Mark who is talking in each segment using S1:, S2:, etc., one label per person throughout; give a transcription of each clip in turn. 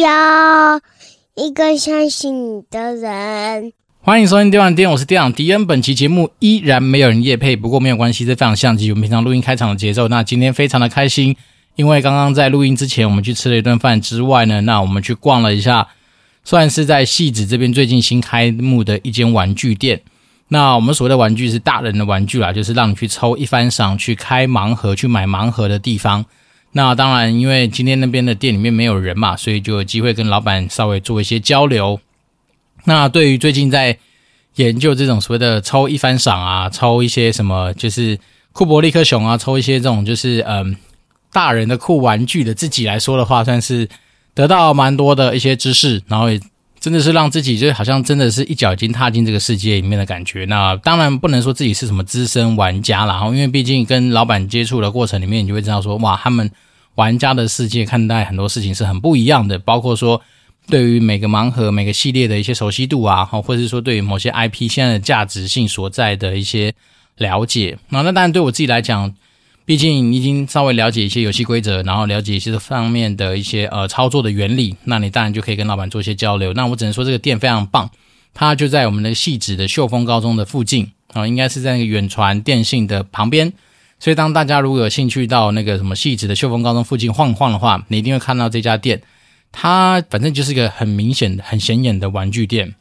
S1: 要一个相信你的人。
S2: 欢迎收听电玩店，我是店长迪恩。本期节目依然没有人夜配，不过没有关系，这非常像极我们平常录音开场的节奏。那今天非常的开心，因为刚刚在录音之前，我们去吃了一顿饭之外呢，那我们去逛了一下，算是在戏子这边最近新开幕的一间玩具店。那我们所谓的玩具是大人的玩具啦，就是让你去抽一番赏、去开盲盒、去买盲盒的地方。那当然，因为今天那边的店里面没有人嘛，所以就有机会跟老板稍微做一些交流。那对于最近在研究这种所谓的抽一番赏啊，抽一些什么就是库伯利克熊啊，抽一些这种就是嗯大人的酷玩具的自己来说的话，算是得到蛮多的一些知识，然后也。真的是让自己就好像真的是一脚已经踏进这个世界里面的感觉。那当然不能说自己是什么资深玩家啦，因为毕竟跟老板接触的过程里面，你就会知道说，哇，他们玩家的世界看待很多事情是很不一样的。包括说对于每个盲盒、每个系列的一些熟悉度啊，或者是说对于某些 IP 现在的价值性所在的一些了解。那那当然对我自己来讲。毕竟你已经稍微了解一些游戏规则，然后了解一些这方面的一些呃操作的原理，那你当然就可以跟老板做一些交流。那我只能说这个店非常棒，它就在我们的汐止的秀峰高中的附近啊、应该是在那个远传电信的旁边。所以当大家如果有兴趣到那个什么汐止的秀峰高中附近晃晃的话，你一定会看到这家店。它反正就是一个很明显的、很显眼的玩具店。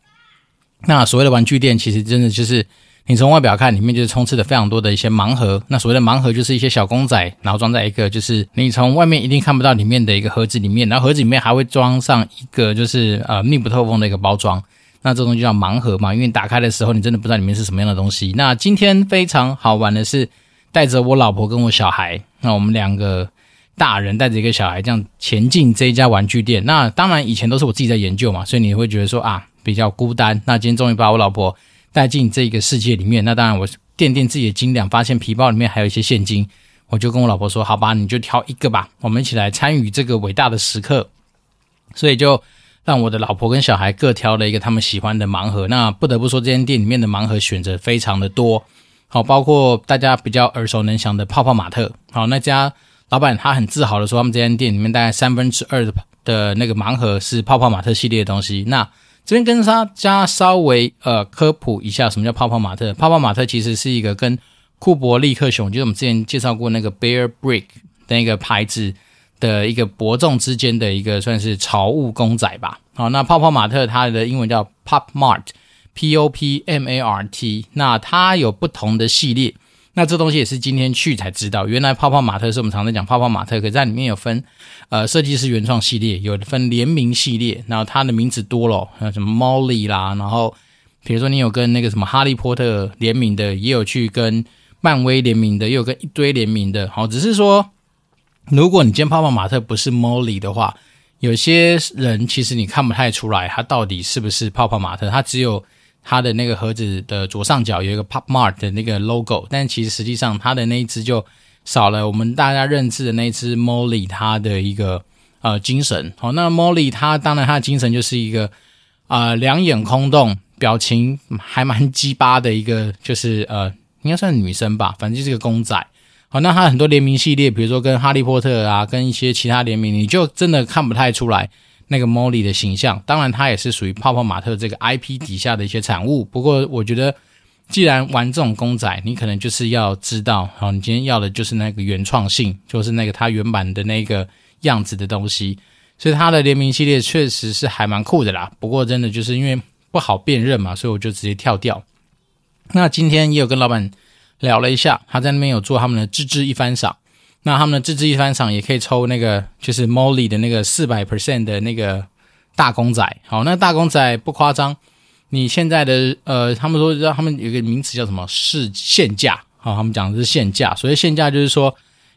S2: 那所谓的玩具店，其实真的就是。你从外表看，里面就是充斥着非常多的一些盲盒。那所谓的盲盒，就是一些小公仔，然后装在一个就是你从外面一定看不到里面的一个盒子里面。然后盒子里面还会装上一个就是呃密不透风的一个包装。那这东西叫盲盒嘛，因为打开的时候，你真的不知道里面是什么样的东西。那今天非常好玩的是，带着我老婆跟我小孩，那我们两个大人带着一个小孩这样前进这一家玩具店。那当然以前都是我自己在研究嘛，所以你会觉得说啊比较孤单。那今天终于把我老婆。带进这个世界里面，那当然我掂掂自己的斤两，发现皮包里面还有一些现金，我就跟我老婆说：“好吧，你就挑一个吧，我们一起来参与这个伟大的时刻。”所以就让我的老婆跟小孩各挑了一个他们喜欢的盲盒。那不得不说，这间店里面的盲盒选择非常的多，好，包括大家比较耳熟能详的泡泡玛特。好，那家老板他很自豪的说，他们这间店里面大概三分之二的的那个盲盒是泡泡玛特系列的东西。那这边跟大家稍微呃科普一下，什么叫泡泡玛特？泡泡玛特其实是一个跟库伯利克熊，就是我们之前介绍过那个 Bear Brick 的那个牌子的一个伯仲之间的一个算是潮物公仔吧。好，那泡泡玛特它的英文叫 Pop Mart，P O P M A R T。那它有不同的系列。那这东西也是今天去才知道，原来泡泡玛特是我们常常讲泡泡玛特，可是在里面有分，呃，设计师原创系列，有分联名系列，然后它的名字多了，什么 Molly 啦，然后比如说你有跟那个什么哈利波特联名的，也有去跟漫威联名的，也有跟一堆联名的，好，只是说如果你今天泡泡玛特不是 Molly 的话，有些人其实你看不太出来，它到底是不是泡泡玛特，它只有。它的那个盒子的左上角有一个 Pop Mart 的那个 logo，但其实实际上它的那一只就少了我们大家认知的那一只 Molly 它的一个呃精神。好，那 Molly 它当然它的精神就是一个啊、两眼空洞，表情还蛮鸡巴的一个，就是呃应该算女生吧，反正就是个公仔。好，那它很多联名系列，比如说跟哈利波特啊，跟一些其他联名，你就真的看不太出来。那个 Molly 的形象，当然它也是属于泡泡玛特这个 IP 底下的一些产物。不过我觉得，既然玩这种公仔，你可能就是要知道，好，你今天要的就是那个原创性，就是那个它原版的那个样子的东西。所以它的联名系列确实是还蛮酷的啦。不过真的就是因为不好辨认嘛，所以我就直接跳掉。那今天也有跟老板聊了一下，他在那边有做他们的吱吱一番赏。那他们的自制一番赏也可以抽那个，就是 Molly 的那个四百 percent 的那个大公仔。好，那大公仔不夸张，你现在的呃，他们说让他们有个名词叫什么市限价。好，他们讲的是限价，所以限价就是说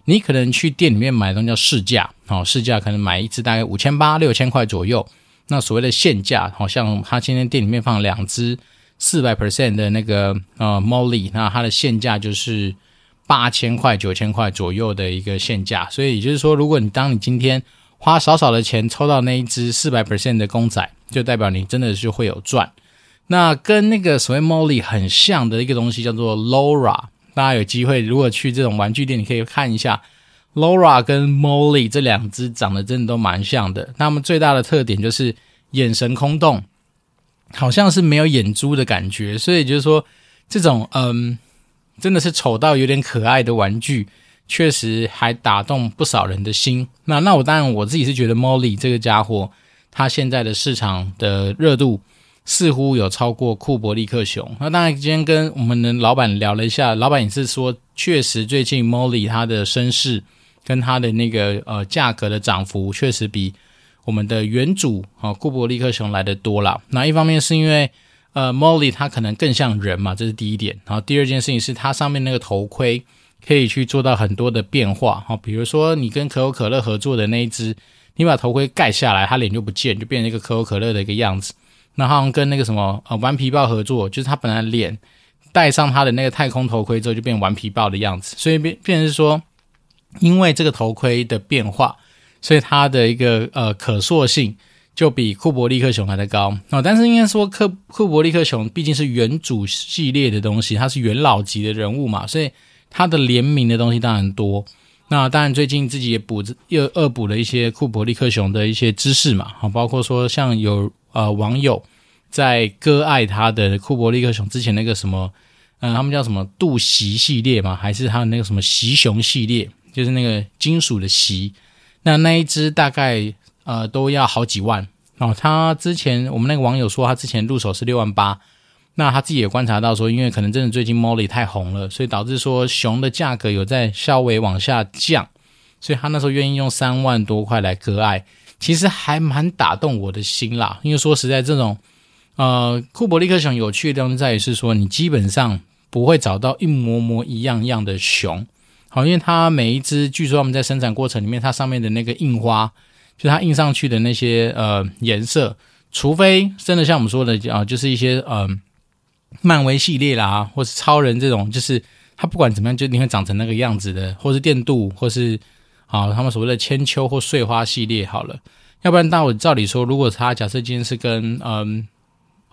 S2: 你可能去店里面买的东西叫市价。好，市价可能买一支大概五千八六千块左右。那所谓的限价，好像他今天店里面放两只四百 percent 的那个呃 Molly，那它的限价就是。八千块、九千块左右的一个限价，所以也就是说，如果你当你今天花少少的钱抽到那一只四百 percent 的公仔，就代表你真的是会有赚。那跟那个所谓 Molly 很像的一个东西叫做 Laura，大家有机会如果去这种玩具店，你可以看一下 Laura 跟 Molly 这两只长得真的都蛮像的。那么最大的特点就是眼神空洞，好像是没有眼珠的感觉。所以就是说，这种嗯，真的是丑到有点可爱的玩具，确实还打动不少人的心。那那我当然我自己是觉得 Molly 这个家伙，它现在的市场的热度。似乎有超过库伯利克熊。那当然，今天跟我们的老板聊了一下，老板也是说，确实最近 Molly 它的身世跟它的那个呃价格的涨幅，确实比我们的原主啊库伯利克熊来得多了。那一方面是因为呃 Molly 它可能更像人嘛，这是第一点。然后第二件事情是它上面那个头盔可以去做到很多的变化。哈，比如说你跟可口可乐合作的那一只，你把头盔盖下来，它脸就不见，就变成一个可口可乐的一个样子。然后跟那个什么呃顽皮豹合作，就是它本来脸戴上它的那个太空头盔之后，就变顽皮豹的样子。所以变变成是说，因为这个头盔的变化，所以它的一个呃可塑性就比库伯利克熊还的高哦。但是应该说，克库伯利克熊毕竟是原主系列的东西，它是元老级的人物嘛，所以它的联名的东西当然多。那当然最近自己也补又恶补了一些库伯利克熊的一些知识嘛，好，包括说像有。呃，网友在割爱他的库伯利克熊之前那个什么，嗯、他们叫什么杜袭系列嘛，还是他的那个什么袭熊系列，就是那个金属的袭，那那一只大概呃都要好几万哦。他之前我们那个网友说他之前入手是六万八，那他自己也观察到说，因为可能真的最近 Molly 太红了，所以导致说熊的价格有在稍微往下降，所以他那时候愿意用三万多块来割爱。其实还蛮打动我的心啦，因为说实在，这种呃库伯利克熊有趣的地方在于是说，你基本上不会找到一模模一样样的熊，好，因为它每一只，据说他们在生产过程里面，它上面的那个印花，就它印上去的那些呃颜色，除非真的像我们说的啊、就是一些呃漫威系列啦，或是超人这种，就是它不管怎么样，就你会长成那个样子的，或是电镀，或是。好，他们所谓的千秋或碎花系列好了，要不然，那我照理说，如果他假设今天是跟嗯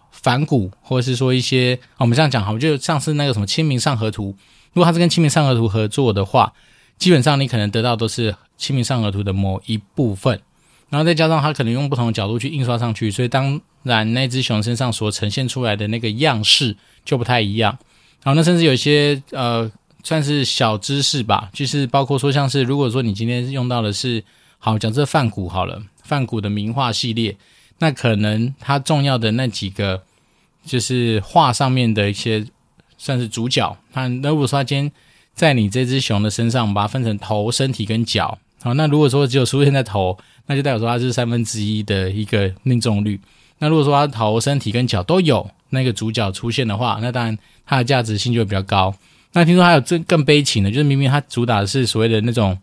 S2: 反骨，或者是说一些，我们这样讲好，就像是那个什么《清明上河图》，如果他是跟《清明上河图》合作的话，基本上你可能得到都是《清明上河图》的某一部分，然后再加上他可能用不同的角度去印刷上去，所以当然那只熊身上所呈现出来的那个样式就不太一样。然后那甚至有一些呃。算是小知识吧，就是包括说，像是如果说你今天用到的是，好讲这梵谷好了，梵谷的名画系列，那可能它重要的那几个，就是画上面的一些算是主角。那如果说他今天在你这只熊的身上，把它分成头、身体跟脚，好，那如果说只有出现在头，那就代表说它是三分之一的一个命中率。那如果说它头、身体跟脚都有那个主角出现的话，那当然它的价值性就会比较高。那听说还有这更悲情的，就是明明它主打的是所谓的那种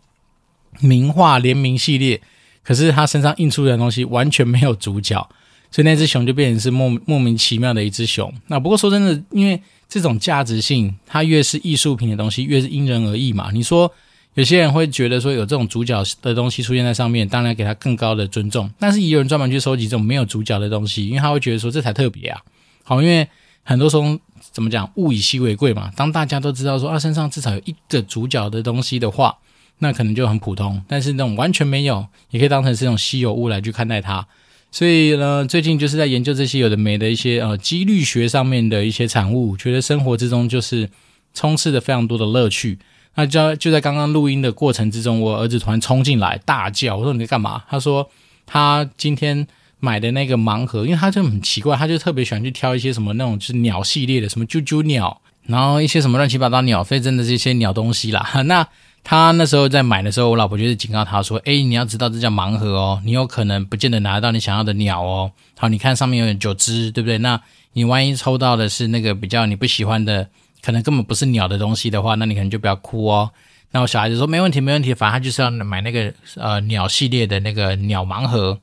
S2: 名画联名系列，可是它身上印出的东西完全没有主角，所以那只熊就变成是莫莫名其妙的一只熊。那不过说真的，因为这种价值性，它越是艺术品的东西，越是因人而异嘛。你说有些人会觉得说有这种主角的东西出现在上面，当然给他更高的尊重，但是也有人专门去收集这种没有主角的东西，因为他会觉得说这才特别啊。好，因为很多时候。怎么讲？物以稀为贵嘛。当大家都知道说啊，身上至少有一个主角的东西的话，那可能就很普通。但是那种完全没有，也可以当成是一种稀有物来去看待它。所以呢，最近就是在研究这些有的没的一些呃几率学上面的一些产物，觉得生活之中就是充斥着非常多的乐趣。那就就在刚刚录音的过程之中，我儿子突然冲进来大叫，我说你在干嘛？他说他今天。买的那个盲盒，因为他就很奇怪，他就特别喜欢去挑一些什么那种就是鸟系列的，什么啾啾鸟，然后一些什么乱七八糟鸟，飞真的是一些鸟东西啦。那他那时候在买的时候，我老婆就是警告他说：“诶，你要知道这叫盲盒哦，你有可能不见得拿得到你想要的鸟哦。好，你看上面有九只，对不对？那你万一抽到的是那个比较你不喜欢的，可能根本不是鸟的东西的话，那你可能就不要哭哦。那我小孩子说没问题，没问题，反正他就是要买那个呃鸟系列的那个鸟盲盒。”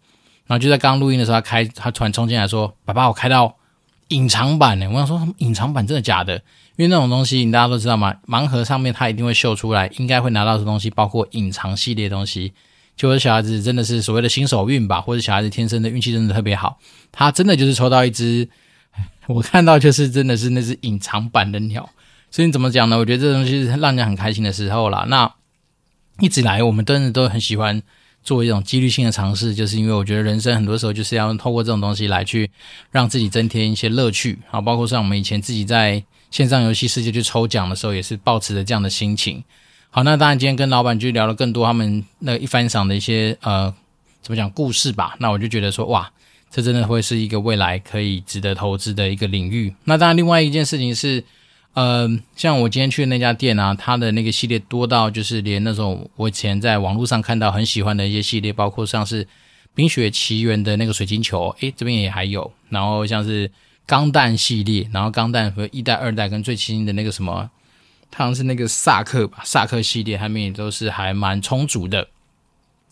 S2: 然后就在刚录音的时候，他开，他突然冲进来说：“爸爸，我开到隐藏版呢！”我想说，隐藏版真的假的？因为那种东西，你大家都知道嘛，盲盒上面他一定会秀出来，应该会拿到的东西，包括隐藏系列的东西。就是小孩子真的是所谓的新手运吧，或者小孩子天生的运气真的特别好，他真的就是抽到一只，我看到就是真的是那只隐藏版的鸟。所以你怎么讲呢？我觉得这东西是让人很开心的时候啦。那一直来我们真的都很喜欢做一种几率性的尝试，就是因为我觉得人生很多时候就是要透过这种东西来去让自己增添一些乐趣啊，包括像我们以前自己在线上游戏世界去抽奖的时候，也是抱持着这样的心情。好，那当然今天跟老板就聊了更多他们那一番赏的一些呃怎么讲故事吧。那我就觉得说哇，这真的会是一个未来可以值得投资的一个领域。那当然另外一件事情是，呃，像我今天去的那家店啊，它的那个系列多到就是连那种我以前在网络上看到很喜欢的一些系列，包括像是《冰雪奇缘》的那个水晶球，诶，这边也还有。然后像是钢弹系列，然后钢弹和一代、二代跟最新的那个什么。好像是那个萨克吧，萨克系列他们也都是还蛮充足的，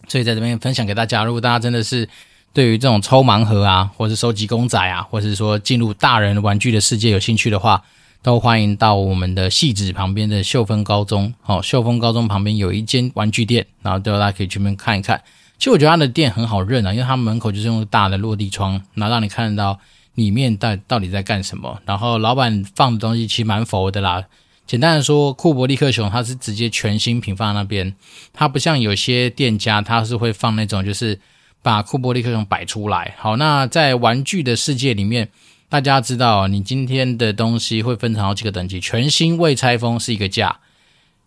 S2: 所以在这边分享给大家。如果大家真的是对于这种抽盲盒啊，或是收集公仔啊，或是说进入大人玩具的世界有兴趣的话，都欢迎到我们的汐止旁边的秀峰高中。哦，秀峰高中旁边有一间玩具店，然后大家可以去那边看一看。其实我觉得他的店很好认啊，因为他门口就是用大的落地窗，然后让你看到里面到到底在干什么。然后老板放的东西其实蛮佛的啦。简单的说，库伯利克熊它是直接全新品放在那边，它不像有些店家，它是会放那种就是把库伯利克熊摆出来。好，那在玩具的世界里面，大家知道，你今天的东西会分成好几个等级，全新未拆封是一个价，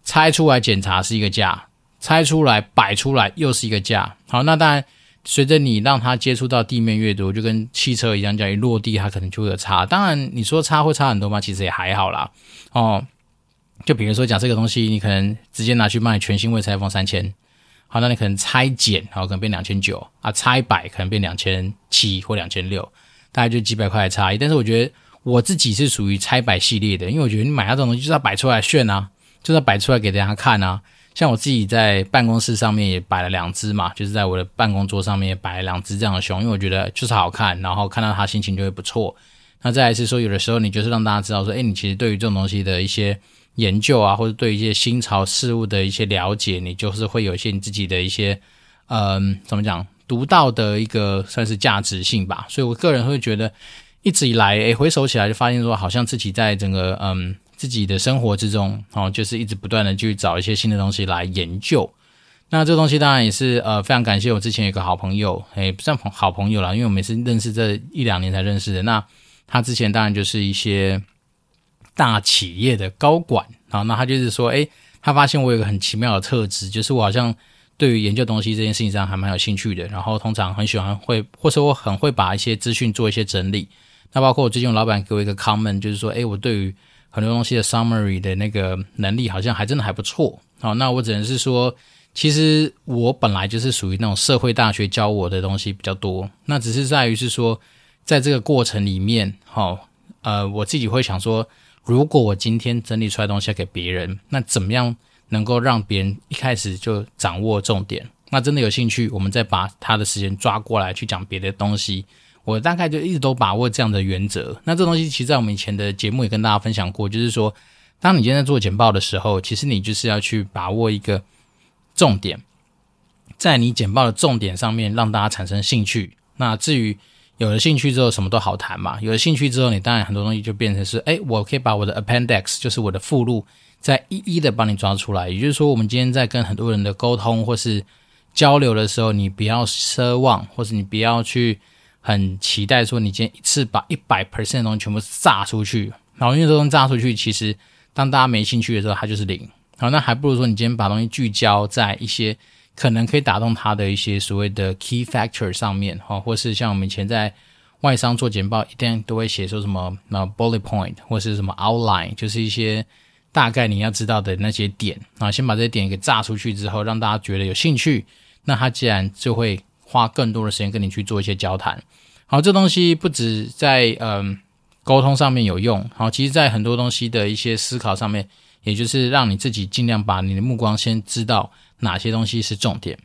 S2: 拆出来检查是一个价，拆出来摆出来又是一个价。好，那当然随着你让它接触到地面越多，就跟汽车一样，叫一落地它可能就会有差。当然你说差会差很多吗？其实也还好啦。哦。就比如说，讲这个东西，你可能直接拿去卖，全新未拆封三千，好，那你可能拆减，好，可能变两千九啊，拆百可能变两千七或两千六，大概就几百块的差异。但是我觉得我自己是属于拆百系列的，因为我觉得你买那种东西就是要摆出来炫啊，就是要摆出来给大家看啊。像我自己在办公室上面也摆了两只嘛，就是在我的办公桌上面摆了两只这样的熊，因为我觉得就是好看，然后看到它心情就会不错。那再来是说，有的时候你就是让大家知道说，诶，你其实对于这种东西的一些。研究啊，或者对一些新潮事物的一些了解，你就是会有一些你自己的一些，嗯，怎么讲，独到的一个算是价值性吧。所以我个人会觉得，一直以来，诶，回首起来就发现说，好像自己在整个嗯自己的生活之中，哦，就是一直不断的去找一些新的东西来研究。那这东西当然也是呃非常感谢我之前有个好朋友，诶，不算好朋友啦，因为我们是认识这一两年才认识的。那他之前当然就是一些。大企业的高管啊，那他就是说，诶，他发现我有个很奇妙的特质，就是我好像对于研究东西这件事情上还蛮有兴趣的，然后通常很喜欢会，或者我很会把一些资讯做一些整理。那包括我最近老板给我一个 comment，就是说，诶，我对于很多东西的 summary 的那个能力好像还真的还不错。好，那我只能是说，其实我本来就是属于那种社会大学教我的东西比较多，那只是在于是说，在这个过程里面，好，呃，我自己会想说。如果我今天整理出来东西要给别人，那怎么样能够让别人一开始就掌握重点？那真的有兴趣，我们再把他的时间抓过来去讲别的东西。我大概就一直都把握这样的原则。那这东西其实在我们以前的节目也跟大家分享过，就是说，当你今天在做简报的时候，其实你就是要去把握一个重点，在你简报的重点上面让大家产生兴趣。那至于有了兴趣之后，什么都好谈嘛。有了兴趣之后，你当然很多东西就变成是，哎，我可以把我的 appendix，就是我的附录，再一一的帮你抓出来。也就是说，我们今天在跟很多人的沟通或是交流的时候，你不要奢望，或是你不要去很期待说，你今天一次把一百 percent 的东西全部炸出去。然后因为这东西炸出去，其实当大家没兴趣的时候，它就是零。好，那还不如说，你今天把东西聚焦在一些。可能可以打动他的一些所谓的 key factor 上面，哈，或是像我们以前在外商做简报，一定都会写说什么那 bullet point 或是什么 outline，就是一些大概你要知道的那些点啊，先把这些点给炸出去之后，让大家觉得有兴趣，那他既然就会花更多的时间跟你去做一些交谈。好，这东西不止在嗯沟通上面有用，好，其实在很多东西的一些思考上面，也就是让你自己尽量把你的目光先知道。哪些东西是重点？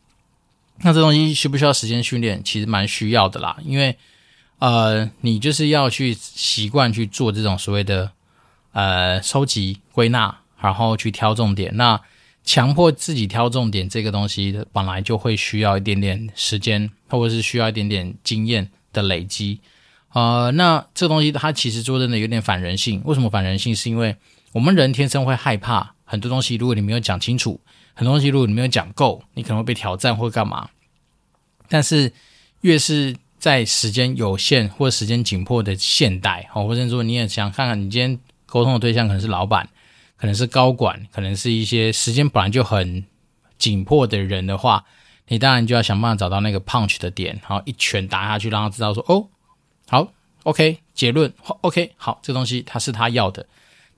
S2: 那这东西需不需要时间训练？其实蛮需要的啦，因为呃，你就是要去习惯去做这种所谓的呃收集归纳，然后去挑重点。那强迫自己挑重点这个东西，本来就会需要一点点时间，或者是需要一点点经验的累积。呃，那这东西它其实说真的有点反人性。为什么反人性？是因为我们人天生会害怕很多东西，如果你没有讲清楚。很多东西如果你没有讲够，你可能会被挑战或干嘛。但是越是在时间有限或时间紧迫的现代，哦，或者说你也想看看，你今天沟通的对象可能是老板，可能是高管，可能是一些时间本来就很紧迫的人的话，你当然就要想办法找到那个 punch 的点，然后一拳打下去，让他知道说，哦，好，OK，结论，OK，好，这东西他是他要的。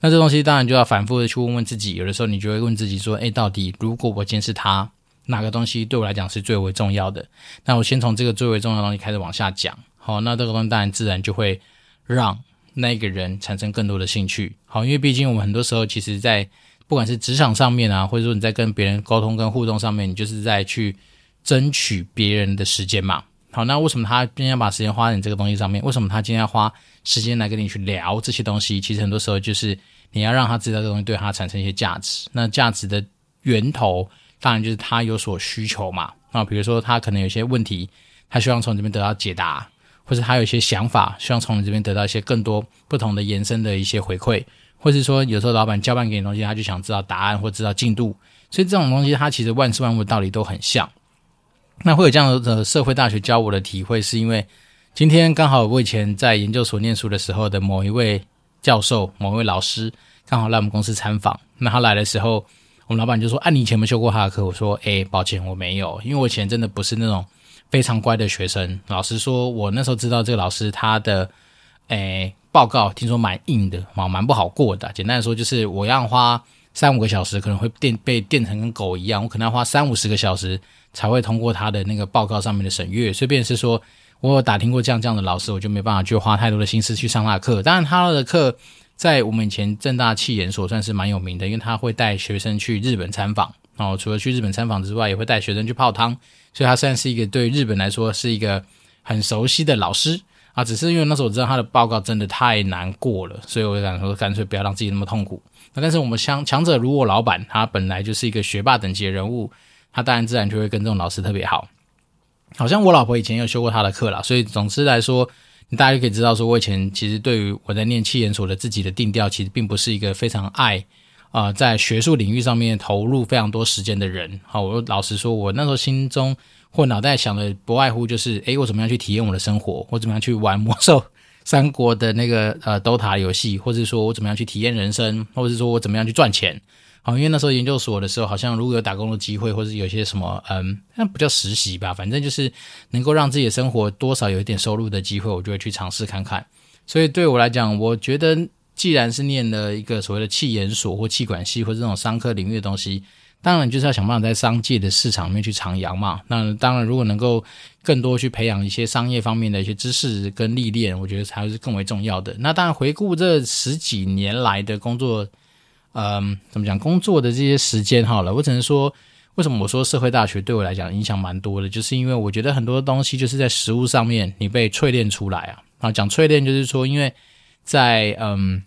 S2: 那这东西当然就要反复的去问问自己，有的时候你就会问自己说，诶，到底如果我监视他？哪个东西对我来讲是最为重要的？那我先从这个最为重要的东西开始往下讲。好，那这个东西当然自然就会让那个人产生更多的兴趣。好，因为毕竟我们很多时候其实，在不管是职场上面啊，或者说你在跟别人沟通跟互动上面，你就是在去争取别人的时间嘛。好，那为什么他今天要把时间花在你这个东西上面？为什么他今天要花时间来跟你去聊这些东西？其实很多时候就是你要让他知道这个东西对他产生一些价值。那价值的源头。当然就是他有所需求嘛，啊，比如说他可能有些问题，他希望从这边得到解答，或者他有一些想法，希望从你这边得到一些更多不同的延伸的一些回馈，或是说有时候老板交办给你东西，他就想知道答案或知道进度，所以这种东西它其实万事万物道理都很像。那会有这样的社会大学教我的体会，是因为今天刚好我以前在研究所念书的时候的某一位教授、某一位老师刚好来我们公司参访，那他来的时候。我们老板就说：“啊，你以前有没修过他的课？”我说：“诶，抱歉，我没有，因为我以前真的不是那种非常乖的学生。老实说，我那时候知道这个老师他的诶报告，听说蛮硬的，蛮蛮不好过的。简单来说，就是我要花三五个小时，可能会电被电成跟狗一样，我可能要花三五十个小时才会通过他的那个报告上面的审阅。所以，便是说我有打听过这样这样的老师，我就没办法去花太多的心思去上他的课。当然，他的课。”在我们以前正大气研所算是蛮有名的，因为他会带学生去日本参访，然后除了去日本参访之外，也会带学生去泡汤，所以他算是一个对日本来说是一个很熟悉的老师啊。只是因为那时候我知道他的报告真的太难过了，所以我就想说干脆不要让自己那么痛苦。那但是我们强强者如我老板，他本来就是一个学霸等级的人物，他当然自然就会跟这种老师特别好。好像我老婆以前有修过他的课啦，所以总之来说。大家就可以知道，说我以前其实对于我在念企研所的自己的定调，其实并不是一个非常爱啊、在学术领域上面投入非常多时间的人。好，我老实说，我那时候心中或脑袋想的不外乎就是，诶，我怎么样去体验我的生活，我怎么样去玩魔兽三国的那个呃 DOTA 游戏，或者说我怎么样去体验人生，或者说我怎么样去赚钱。好，因为那时候研究所的时候，好像如果有打工的机会，或者有些什么，嗯，那不叫实习吧，反正就是能够让自己的生活多少有一点收入的机会，我就会去尝试看看。所以对我来讲，我觉得既然是念了一个所谓的气研所或气管系或者这种商科领域的东西，当然就是要想办法在商界的市场里面去徜徉嘛。那当然，如果能够更多去培养一些商业方面的一些知识跟历练，我觉得才是更为重要的。那当然，回顾这十几年来的工作。嗯，怎么讲？工作的这些时间好了，我只能说，为什么我说社会大学对我来讲影响蛮多的，就是因为我觉得很多东西就是在实务上面你被淬炼出来啊。啊，讲淬炼就是说，因为在嗯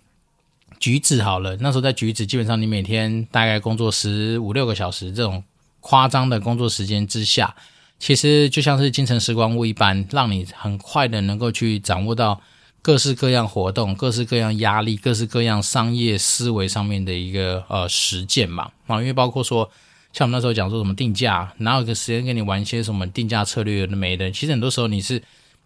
S2: 橘子好了，那时候在橘子，基本上你每天大概工作十五六个小时这种夸张的工作时间之下，其实就像是精神时光屋一般，让你很快的能够去掌握到。各式各样活动，各式各样压力，各式各样商业思维上面的一个呃实践嘛啊，因为包括说像我们那时候讲说什么定价，哪有个时间跟你玩一些什么定价策略的没的？其实很多时候你是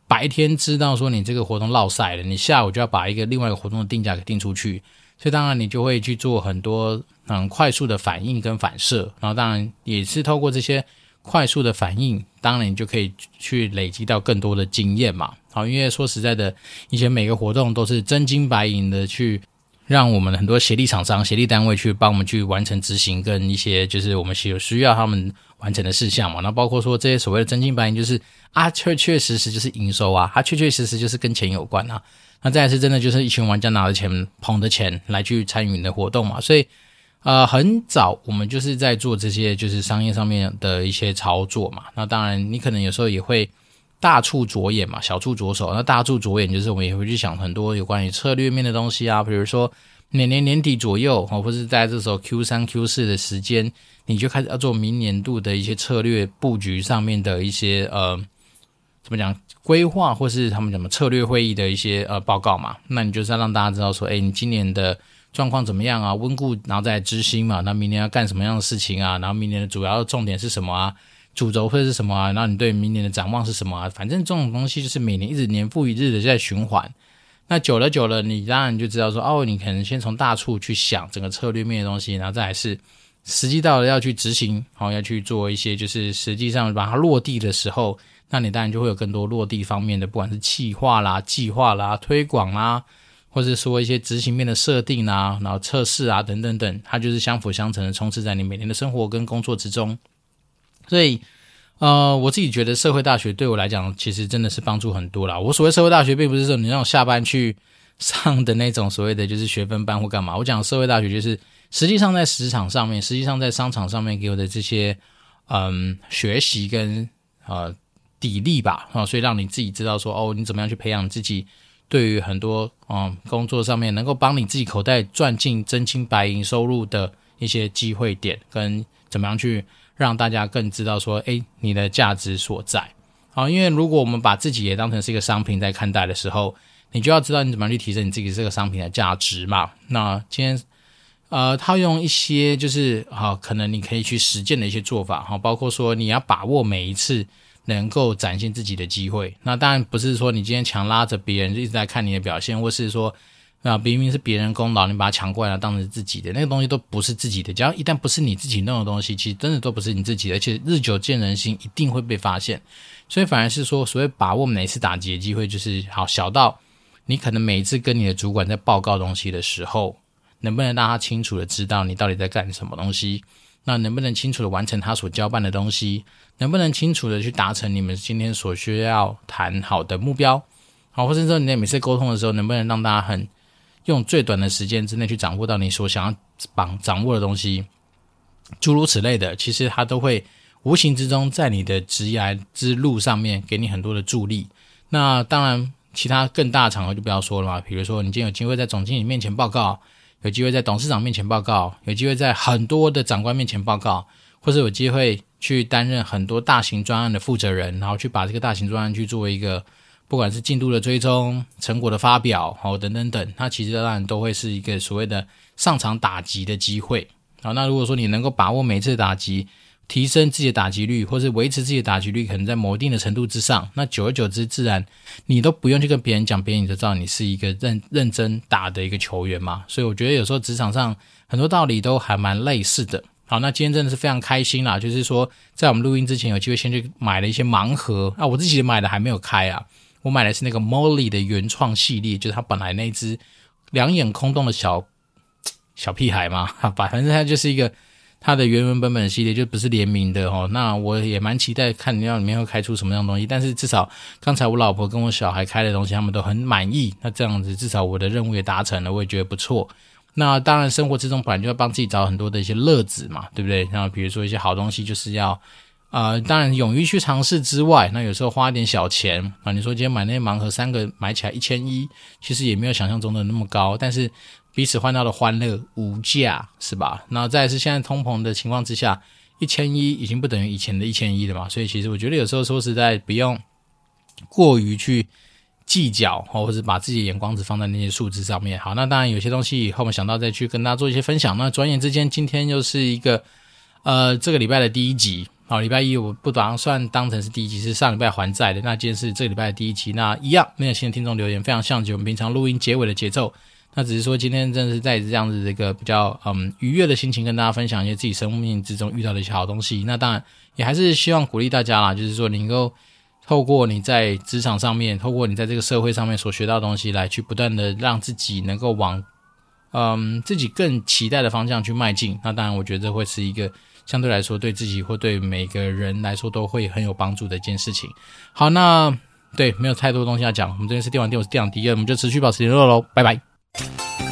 S2: 白天知道说你这个活动落赛了，你下午就要把一个另外一个活动的定价给定出去，所以当然你就会去做很多很快速的反应跟反射，然后当然也是透过这些。快速的反应，当然你就可以去累积到更多的经验嘛。好，因为说实在的，以前每个活动都是真金白银的去让我们很多协力厂商、协力单位去帮我们去完成执行，跟一些就是我们需需要他们完成的事项嘛。那包括说这些所谓的真金白银，就是啊，确确实实就是营收啊，它确确实实就是跟钱有关啊。那再来是真的就是一群玩家拿着钱、捧着钱来去参与你的活动嘛，所以。呃，很早我们就是在做这些，就是商业上面的一些操作嘛。那当然，你可能有时候也会大处着眼嘛，小处着手。那大处着眼就是我们也会去想很多有关于策略面的东西啊，比如说每年年底左右，或者是在这时候 Q 三、Q 四的时间，你就开始要做明年度的一些策略布局上面的一些呃，怎么讲规划，或是他们怎么策略会议的一些呃报告嘛。那你就是要让大家知道说，哎，你今年的。状况怎么样啊，温故，然后再来知新嘛。那明年要干什么样的事情啊？然后明年的主要重点是什么啊？主轴会是什么啊？然后你对明年的展望是什么啊？反正这种东西就是每年一直年复一日的在循环。那久了久了，你当然就知道说，哦，你可能先从大处去想整个策略面的东西，然后再来是实际到了要去执行，好，要去做一些就是实际上把它落地的时候，那你当然就会有更多落地方面的，不管是企划啦、计划啦、推广啦，或者说一些执行面的设定啦，然后测试啊等等等，它就是相辅相成的，充斥在你每天的生活跟工作之中。所以，呃，我自己觉得社会大学对我来讲，其实真的是帮助很多啦。我所谓社会大学，并不是说你让我下班去上的那种所谓的就是学分班或干嘛。我讲社会大学，就是实际上在职场上面，实际上在商场上面给我的这些，嗯，学习跟呃砥砺吧，啊，所以让你自己知道说，哦，你怎么样去培养自己，对于很多嗯工作上面能够帮你自己口袋赚进真金白银收入的一些机会点，跟怎么样去。让大家更知道说，诶，你的价值所在。好，因为如果我们把自己也当成是一个商品在看待的时候，你就要知道你怎么样去提升你自己这个商品的价值嘛。那今天，呃，套用一些就是好，可能你可以去实践的一些做法，哈，包括说你要把握每一次能够展现自己的机会。那当然不是说你今天强拉着别人一直在看你的表现，或是说。啊明明是别人功劳，你把它抢过来，当成自己的那个东西都不是自己的。只要一旦不是你自己弄的东西，其实真的都不是你自己的，而且日久见人心，一定会被发现。所以反而是说，所谓把握每一次打击的机会，就是好小到你可能每一次跟你的主管在报告东西的时候，能不能让他清楚的知道你到底在干什么东西？那能不能清楚的完成他所交办的东西？能不能清楚的去达成你们今天所需要谈好的目标？好，或者说你在每次沟通的时候，能不能让大家很用最短的时间之内去掌握到你所想要绑掌握的东西，诸如此类的，其实它都会无形之中在你的职涯之路上面给你很多的助力。那当然，其他更大的场合就不要说了嘛。比如说，你今天有机会在总经理面前报告，有机会在董事长面前报告，有机会在很多的长官面前报告，或者有机会去担任很多大型专案的负责人，然后去把这个大型专案去作为一个。不管是进度的追踪、成果的发表，好等等等，它其实当然都会是一个所谓的上场打击的机会。好，那如果说你能够把握每次打击，提升自己的打击率，或是维持自己的打击率，可能在某定的程度之上，那久而久之，自然你都不用去跟别人讲，别人也就知道你是一个认认真打的一个球员嘛。所以我觉得有时候职场上很多道理都还蛮类似的。好，那今天真的是非常开心啦，就是说在我们录音之前有机会先去买了一些盲盒啊，我自己买的还没有开啊。我买的是那个 Molly 的原创系列，就是他本来那只两眼空洞的小小屁孩嘛，反正它就是一个它的原文本本系列，就不是联名的哦。那我也蛮期待看你要里面会开出什么样的东西，但是至少刚才我老婆跟我小孩开的东西，他们都很满意。那这样子至少我的任务也达成了，我也觉得不错。那当然生活之中本来就要帮自己找很多的一些乐子嘛，对不对？那比如说一些好东西，就是要。呃，当然，勇于去尝试之外，那有时候花点小钱啊。你说今天买那些盲盒，三个买起来一千一，其实也没有想象中的那么高，但是彼此换到的欢乐无价，是吧？那再是现在通膨的情况之下，一千一已经不等于以前的一千一了嘛。所以其实我觉得有时候说实在，不用过于去计较，或者把自己的眼光只放在那些数字上面。好，那当然有些东西以后我们想到再去跟大家做一些分享。那转眼之间，今天又是一个呃这个礼拜的第一集。好，礼拜一我不打算当成是第一集，是上礼拜还债的。那今天是这个礼拜的第一集，那一样没有新的听众留言，非常像极我们平常录音结尾的节奏。那只是说今天真的是在这样子的一个比较嗯愉悦的心情，跟大家分享一些自己生命之中遇到的一些好东西。那当然也还是希望鼓励大家啦，就是说你能够透过你在职场上面，透过你在这个社会上面所学到的东西，来去不断的让自己能够往嗯自己更期待的方向去迈进。那当然，我觉得会是一个。相对来说，对自己或对每个人来说都会很有帮助的一件事情。好，那对没有太多东西要讲，我们这边是电玩店，我是电玩迪恩，我们就持续保持联络喽，拜拜。Thank you.